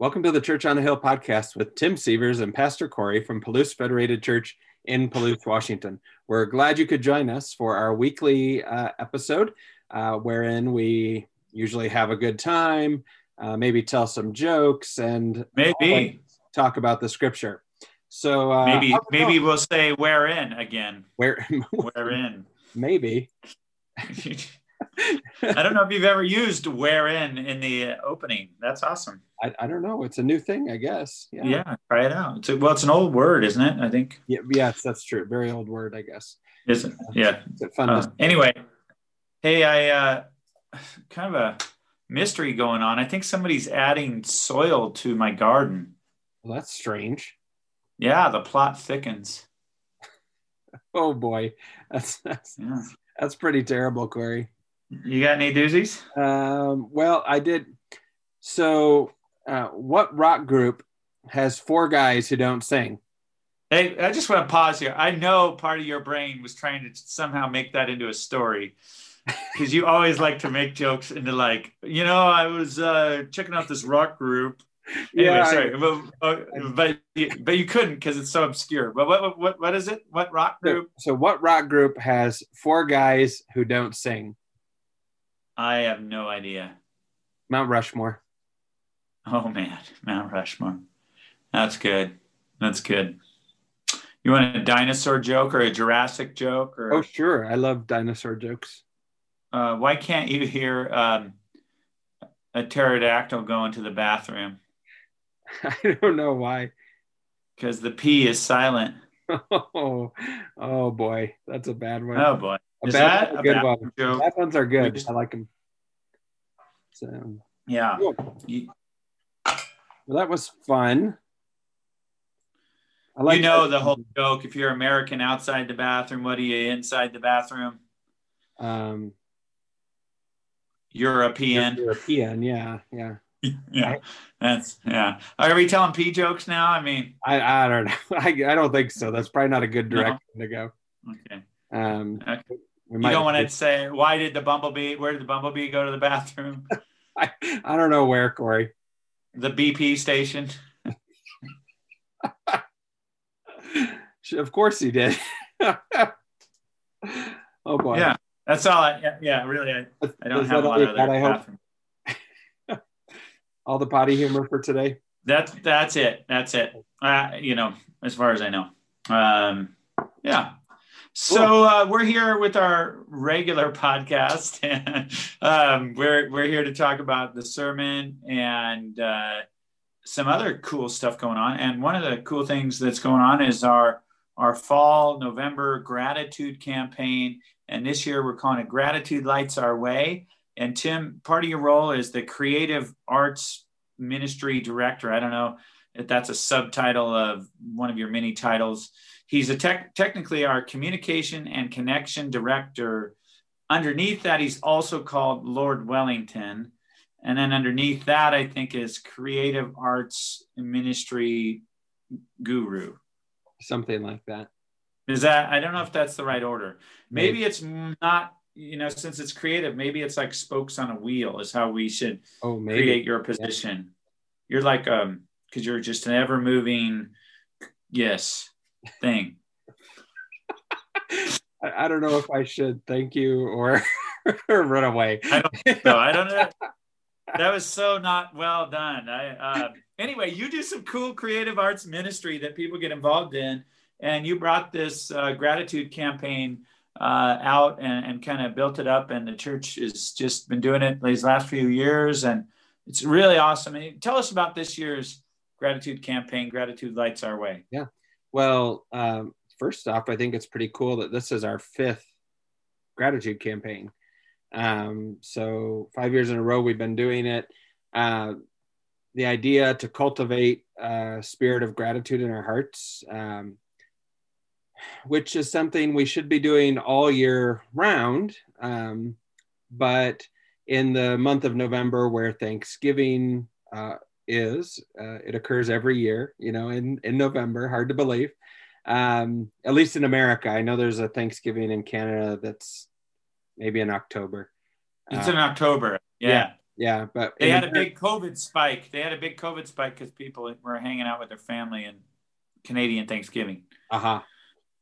Welcome to the Church on the Hill podcast with Tim Sievers and Pastor Corey from Palouse Federated Church in Palouse, Washington. We're glad you could join us for our weekly uh, episode, uh, wherein we usually have a good time, uh, maybe tell some jokes, and maybe talk about the scripture. So uh, maybe maybe we'll say "where in" again. Where where in? Maybe. I don't know if you've ever used "where in" in the opening. That's awesome. I, I don't know. It's a new thing, I guess. Yeah, yeah try it out. It's a, well, it's an old word, isn't it? I think. Yeah, yes, that's true. Very old word, I guess. Is it? Yeah. It fun uh, anyway, hey, I uh, kind of a mystery going on. I think somebody's adding soil to my garden. Well, that's strange. Yeah, the plot thickens. oh boy, that's that's, yeah. that's pretty terrible, Corey. You got any doozies? Um, well, I did. So, uh, what rock group has four guys who don't sing? Hey, I just want to pause here. I know part of your brain was trying to somehow make that into a story because you always like to make jokes into like, you know, I was uh, checking out this rock group. Anyway, yeah, sorry, but, uh, but but you couldn't because it's so obscure. But what what what is it? What rock group? So, so what rock group has four guys who don't sing? I have no idea. Mount Rushmore. Oh man, Mount Rushmore. That's good. That's good. You want a dinosaur joke or a Jurassic joke? Or oh, sure. I love dinosaur jokes. Uh, why can't you hear um, a pterodactyl go into the bathroom? I don't know why. Because the P is silent. Oh, oh boy, that's a bad one. Oh boy. A Is bad, that a good one? Joke? Bad ones are good. Just, I like them. So yeah. Cool. Well, that was fun. I like you know that. the whole joke. If you're American outside the bathroom, what are you inside the bathroom? Um, European. European, yeah, yeah. yeah, that's yeah. Are we telling P jokes now? I mean, I, I don't know. I, I don't think so. That's probably not a good direction no. to go. Okay. Um, okay you don't want to say why did the bumblebee? Where did the bumblebee go to the bathroom? I, I don't know where, Corey. The BP station. of course he did. oh boy. Yeah, that's all. I, yeah, yeah, really. I, I don't have a lot of other bathroom. all the potty humor for today. That's that's it. That's it. Uh, you know, as far as I know. Um, yeah. So uh, we're here with our regular podcast, and um, we're we're here to talk about the sermon and uh, some other cool stuff going on. And one of the cool things that's going on is our our fall November gratitude campaign. And this year we're calling it Gratitude Lights Our Way. And Tim, part of your role is the Creative Arts Ministry Director. I don't know if that's a subtitle of one of your many titles He's a tech, technically our communication and connection director. Underneath that, he's also called Lord Wellington. And then underneath that, I think is creative arts ministry guru. Something like that. Is that, I don't know if that's the right order. Maybe, maybe it's not, you know, since it's creative, maybe it's like spokes on a wheel is how we should oh, create your position. Yeah. You're like, um, because you're just an ever moving, yes, thing. I, I don't know if I should thank you or, run away. I don't know. I don't know. That was so not well done. I uh, anyway, you do some cool creative arts ministry that people get involved in, and you brought this uh, gratitude campaign uh, out and, and kind of built it up, and the church has just been doing it these last few years, and it's really awesome. And tell us about this year's gratitude campaign. Gratitude lights our way. Yeah. Well, um, first off, I think it's pretty cool that this is our fifth gratitude campaign. Um, so five years in a row we've been doing it. Uh, the idea to cultivate a spirit of gratitude in our hearts, um, which is something we should be doing all year round. Um, but in the month of November, where Thanksgiving uh, is. Uh, it occurs every year, you know, in, in November, hard to believe. Um, at least in America. I know there's a Thanksgiving in Canada that's maybe in October. It's uh, in October. Yeah. yeah. yeah. But they had a big COVID spike. They had a big COVID spike because people were hanging out with their family and Canadian Thanksgiving. Uh huh.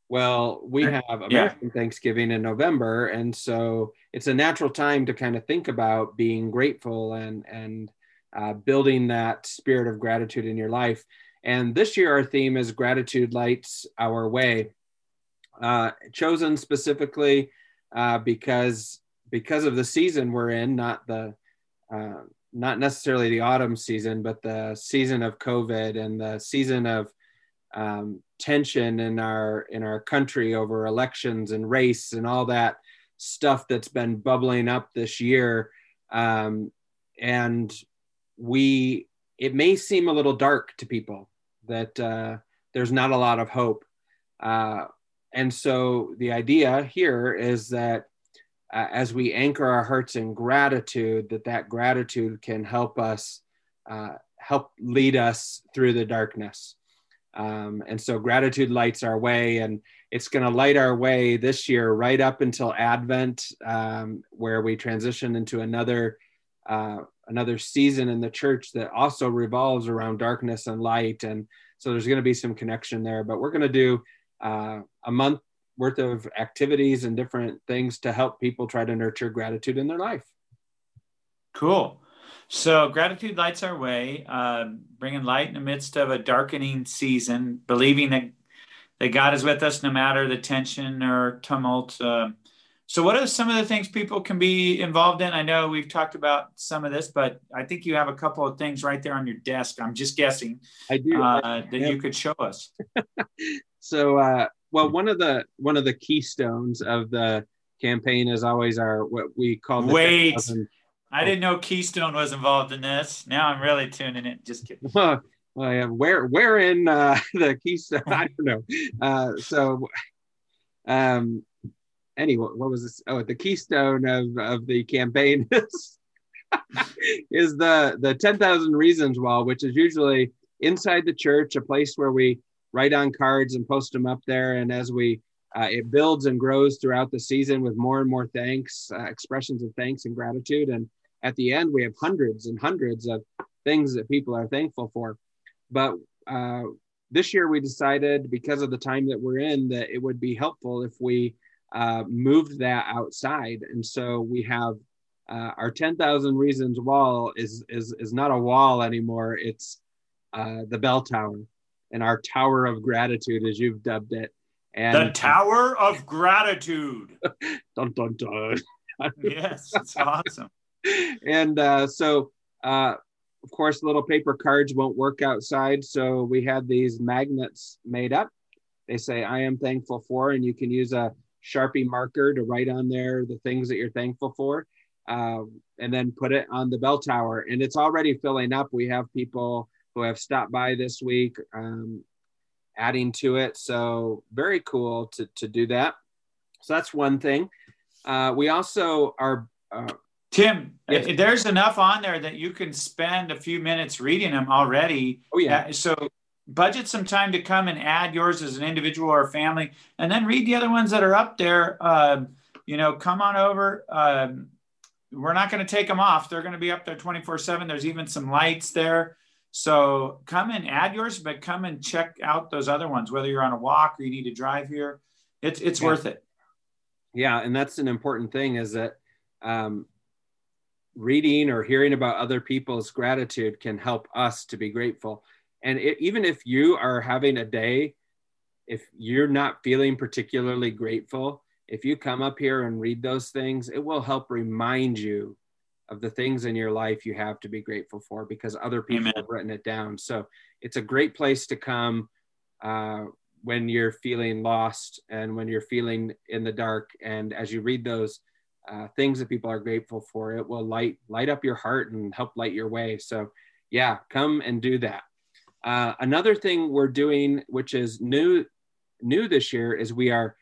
Well, we have American yeah. Thanksgiving in November, and so it's a natural time to kind of think about being grateful and and uh, building that spirit of gratitude in your life. And this year, our theme is gratitude lights our way, uh, chosen specifically uh, because because of the season we're in, not the uh, not necessarily the autumn season, but the season of COVID and the season of um, tension in our in our country over elections and race and all that stuff that's been bubbling up this year um, and we it may seem a little dark to people that uh, there's not a lot of hope. Uh, and so the idea here is that uh, as we anchor our hearts in gratitude that that gratitude can help us uh, help lead us through the darkness. Um, and so gratitude lights our way, and it's going to light our way this year right up until Advent, um, where we transition into another uh, another season in the church that also revolves around darkness and light. And so there's going to be some connection there. But we're going to do uh, a month worth of activities and different things to help people try to nurture gratitude in their life. Cool. So gratitude lights our way, uh, bringing light in the midst of a darkening season, believing that that God is with us no matter the tension or tumult. Uh, so, what are some of the things people can be involved in? I know we've talked about some of this, but I think you have a couple of things right there on your desk. I'm just guessing. I do uh, that yeah. you could show us. so, uh, well, one of the one of the keystones of the campaign is always our what we call the wait. I didn't know Keystone was involved in this. Now I'm really tuning in. Just kidding. well, yeah, where where in uh, the Keystone? I don't know. Uh, so, um, anyway, what was this? Oh, the keystone of of the campaign is is the the ten thousand reasons wall, which is usually inside the church, a place where we write on cards and post them up there, and as we uh, it builds and grows throughout the season with more and more thanks, uh, expressions of thanks and gratitude, and at the end we have hundreds and hundreds of things that people are thankful for. But uh, this year we decided because of the time that we're in that it would be helpful if we uh, moved that outside. And so we have uh, our 10,000 reasons wall is, is is not a wall anymore. It's uh, the bell tower. And our tower of gratitude as you've dubbed it. And the tower of gratitude. Dun dun dun. Yes it's awesome. And uh, so, uh, of course, little paper cards won't work outside. So we had these magnets made up. They say, I am thankful for, and you can use a Sharpie marker to write on there the things that you're thankful for. Uh, and then put it on the bell tower. And it's already filling up. We have people who have stopped by this week um, adding to it. So, very cool to, to do that. So, that's one thing. Uh, we also are uh, Tim, yes. there's enough on there that you can spend a few minutes reading them already. Oh yeah. Uh, so budget some time to come and add yours as an individual or family, and then read the other ones that are up there. Uh, you know, come on over. Um, we're not going to take them off. They're going to be up there 24 seven. There's even some lights there. So come and add yours, but come and check out those other ones, whether you're on a walk or you need to drive here. It's, it's yeah. worth it. Yeah. And that's an important thing is that, um, reading or hearing about other people's gratitude can help us to be grateful. And it, even if you are having a day, if you're not feeling particularly grateful, if you come up here and read those things, it will help remind you of the things in your life you have to be grateful for because other people Amen. have written it down. So it's a great place to come uh, when you're feeling lost and when you're feeling in the dark. And as you read those, uh, things that people are grateful for. It will light light up your heart and help light your way. So, yeah, come and do that. Uh, another thing we're doing, which is new new this year, is we are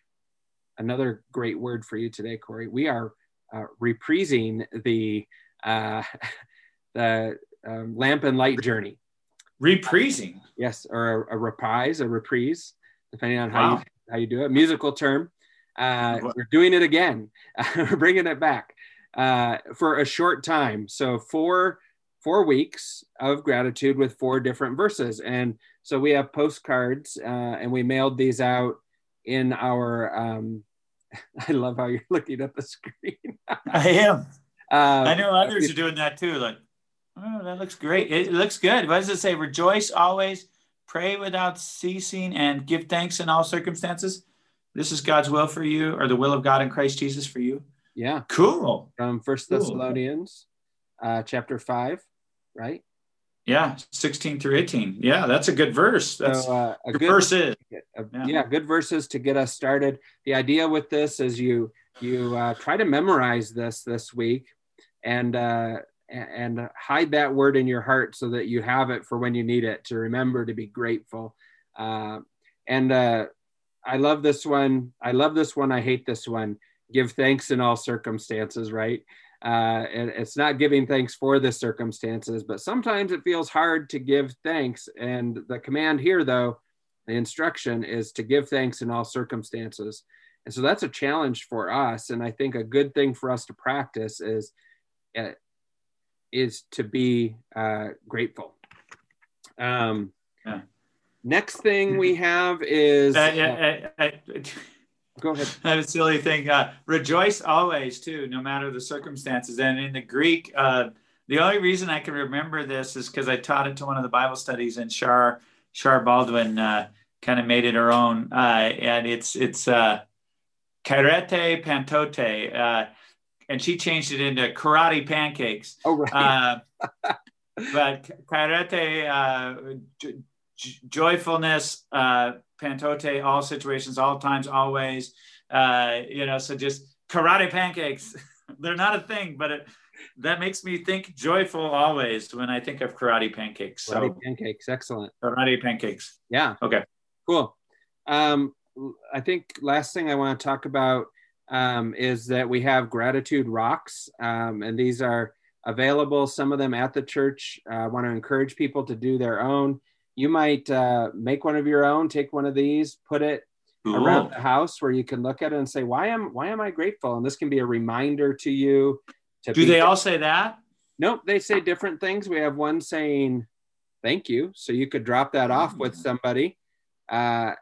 another great word for you today, Corey. We are uh, reprising the uh, the um, lamp and light journey. Reprising, yes, or a, a reprise, a reprise, depending on how wow. you how you do it. Musical term. Uh, we're doing it again. we're bringing it back. uh, for a short time. So four four weeks of gratitude with four different verses, and so we have postcards, uh, and we mailed these out in our. Um, I love how you're looking at the screen. I am. Uh, I know others are doing that too. Like, oh, that looks great. It looks good. What does it say? Rejoice always, pray without ceasing, and give thanks in all circumstances. This is God's will for you, or the will of God in Christ Jesus for you. Yeah. Cool. From First Thessalonians, cool. uh, chapter five, right? Yeah, 16 through 18. Yeah, that's a good verse. That's so, uh, a good verses. Uh, yeah. yeah. good verses to get us started. The idea with this is you you uh, try to memorize this this week and uh, and hide that word in your heart so that you have it for when you need it to remember to be grateful. Uh, and uh, I love this one. I love this one. I hate this one. Give thanks in all circumstances. Right uh, and it's not giving thanks for the circumstances, but sometimes it feels hard to give thanks. And the command here, though, the instruction is to give thanks in all circumstances. And so that's a challenge for us. And I think a good thing for us to practice is, uh, is to be uh, grateful. Um, yeah. Next thing we have is. Uh, Go ahead. That is a silly thing. Uh, rejoice always, too, no matter the circumstances. And in the Greek, uh, the only reason I can remember this is because I taught it to one of the Bible studies, and Shar Shar Baldwin uh, kind of made it her own. Uh, and it's it's uh, kairete pantote, uh, and she changed it into karate pancakes. Oh right. Uh, but kairete, uh, j- joyfulness, uh, pantote, all situations, all times, always. Uh, you know, so just karate pancakes. They're not a thing, but it, that makes me think joyful always when I think of karate pancakes. So, karate pancakes, excellent. Karate pancakes. Yeah. Okay. Cool. Um, I think last thing I want to talk about um, is that we have gratitude rocks, um, and these are available. Some of them at the church. Uh, I want to encourage people to do their own you might uh, make one of your own, take one of these, put it Ooh. around the house where you can look at it and say, "Why am Why am I grateful?" And this can be a reminder to you. To Do they all say that? Nope, they say different things. We have one saying "Thank you," so you could drop that off with mm. somebody, uh,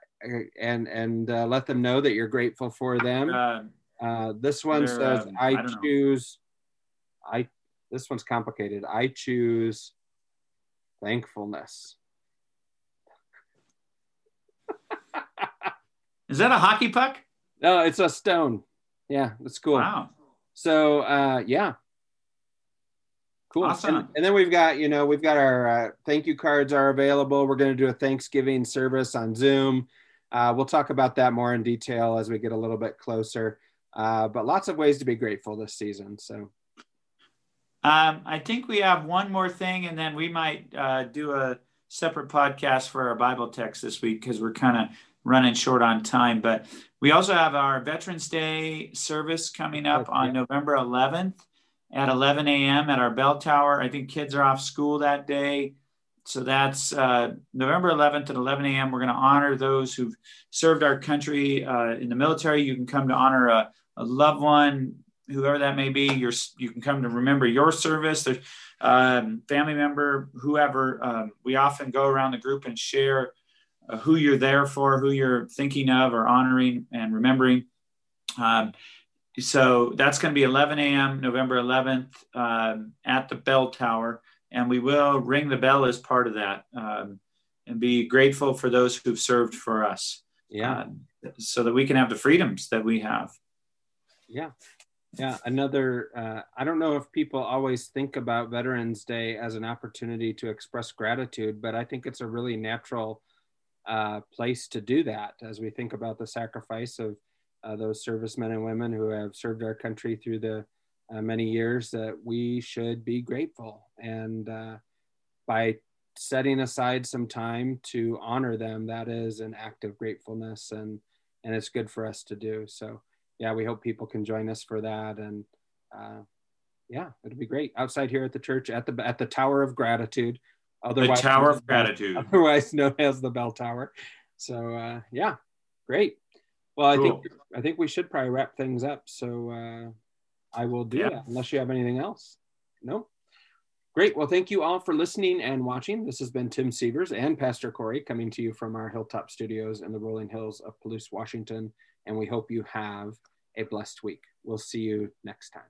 and and uh, let them know that you're grateful for them. Uh, uh this one says, um, "I, I choose." Know. I this one's complicated. I choose thankfulness. Is that a hockey puck? No, it's a stone. Yeah, that's cool. Wow. So uh, yeah, cool. Awesome. And, and, then we've got you know we've got our uh, thank you cards are available. We're going to do a Thanksgiving service on Zoom. Uh, we'll talk about that more in detail as we get a little bit closer. Uh, but lots of ways to be grateful this season. So. Um, I think we have one more thing, and then we might uh, do a separate podcast for our Bible text this week because we're kind of running short on time. But we also have our Veterans Day service coming up on November 11th at 11 a.m. at our bell tower. I think kids are off school that day. So that's uh, November 11th at 11 a.m. We're going to honor those who've served our country uh, in the military. You can come to honor a, a loved one, whoever that may be. Your, you can come to remember your service. There's um, family member, whoever. Um, we often go around the group and share uh, who you're there for, who you're thinking of or honoring and remembering. Um, so that's going to be 11 a.m. November 11th um, at the bell tower, and we will ring the bell as part of that um, and be grateful for those who've served for us. Yeah, uh, so that we can have the freedoms that we have. Yeah, yeah. Another. Uh, I don't know if people always think about Veterans Day as an opportunity to express gratitude, but I think it's a really natural uh, place to do that as we think about the sacrifice of uh, those servicemen and women who have served our country through the uh, many years that we should be grateful. And uh, by setting aside some time to honor them that is an act of gratefulness and and it's good for us to do. So yeah we hope people can join us for that. And uh, yeah it'll be great. Outside here at the church at the at the tower of gratitude otherwise the Tower of Gratitude, otherwise known as the Bell Tower. So uh, yeah, great. Well, I cool. think I think we should probably wrap things up. So uh, I will do yeah. that unless you have anything else. No. Great. Well, thank you all for listening and watching. This has been Tim Sievers and Pastor Corey coming to you from our Hilltop Studios in the rolling hills of Palouse, Washington. And we hope you have a blessed week. We'll see you next time.